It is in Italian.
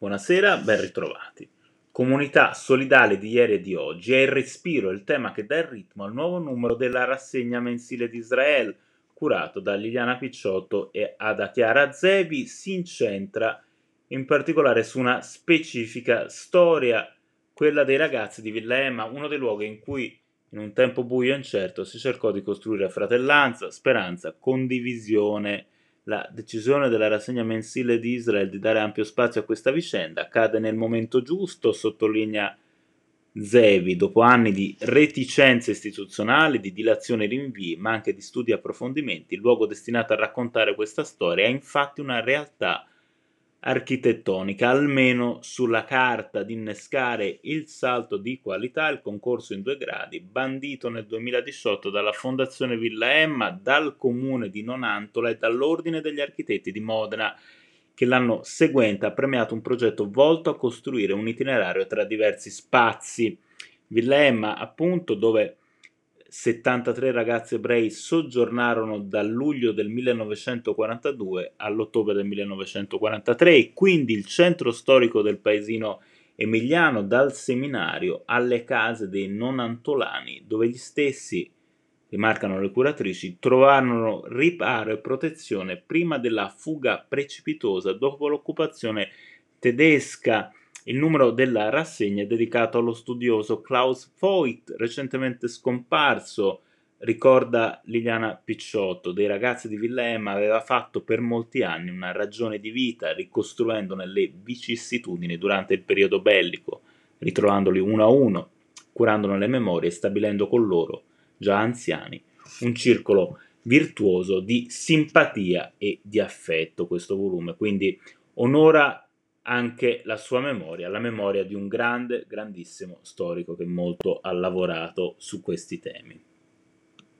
Buonasera, ben ritrovati. Comunità solidale di ieri e di oggi è il respiro, il tema che dà il ritmo al nuovo numero della rassegna mensile di Israele, curato da Liliana Picciotto e Ada Chiara Zevi, si incentra in particolare su una specifica storia, quella dei ragazzi di Villa Emma, uno dei luoghi in cui in un tempo buio e incerto si cercò di costruire fratellanza, speranza, condivisione la decisione della rassegna mensile di Israele di dare ampio spazio a questa vicenda accade nel momento giusto, sottolinea Zevi, dopo anni di reticenze istituzionali, di dilazione e rinvii, ma anche di studi e approfondimenti, il luogo destinato a raccontare questa storia è infatti una realtà architettonica, almeno sulla carta, di innescare il salto di qualità, il concorso in due gradi, bandito nel 2018 dalla Fondazione Villa Emma, dal comune di Nonantola e dall'Ordine degli Architetti di Modena, che l'anno seguente ha premiato un progetto volto a costruire un itinerario tra diversi spazi. Villa Emma, appunto, dove 73 ragazzi ebrei soggiornarono dal luglio del 1942 all'ottobre del 1943 e quindi il centro storico del paesino emiliano dal seminario alle case dei nonantolani dove gli stessi, rimarcano le curatrici, trovarono riparo e protezione prima della fuga precipitosa dopo l'occupazione tedesca il numero della rassegna è dedicato allo studioso Klaus Voigt, recentemente scomparso. Ricorda Liliana Picciotto, dei ragazzi di Villa aveva fatto per molti anni una ragione di vita, ricostruendone le vicissitudini durante il periodo bellico, ritrovandoli uno a uno, curandone le memorie e stabilendo con loro, già anziani, un circolo virtuoso di simpatia e di affetto questo volume. Quindi onora anche la sua memoria, la memoria di un grande, grandissimo storico che molto ha lavorato su questi temi.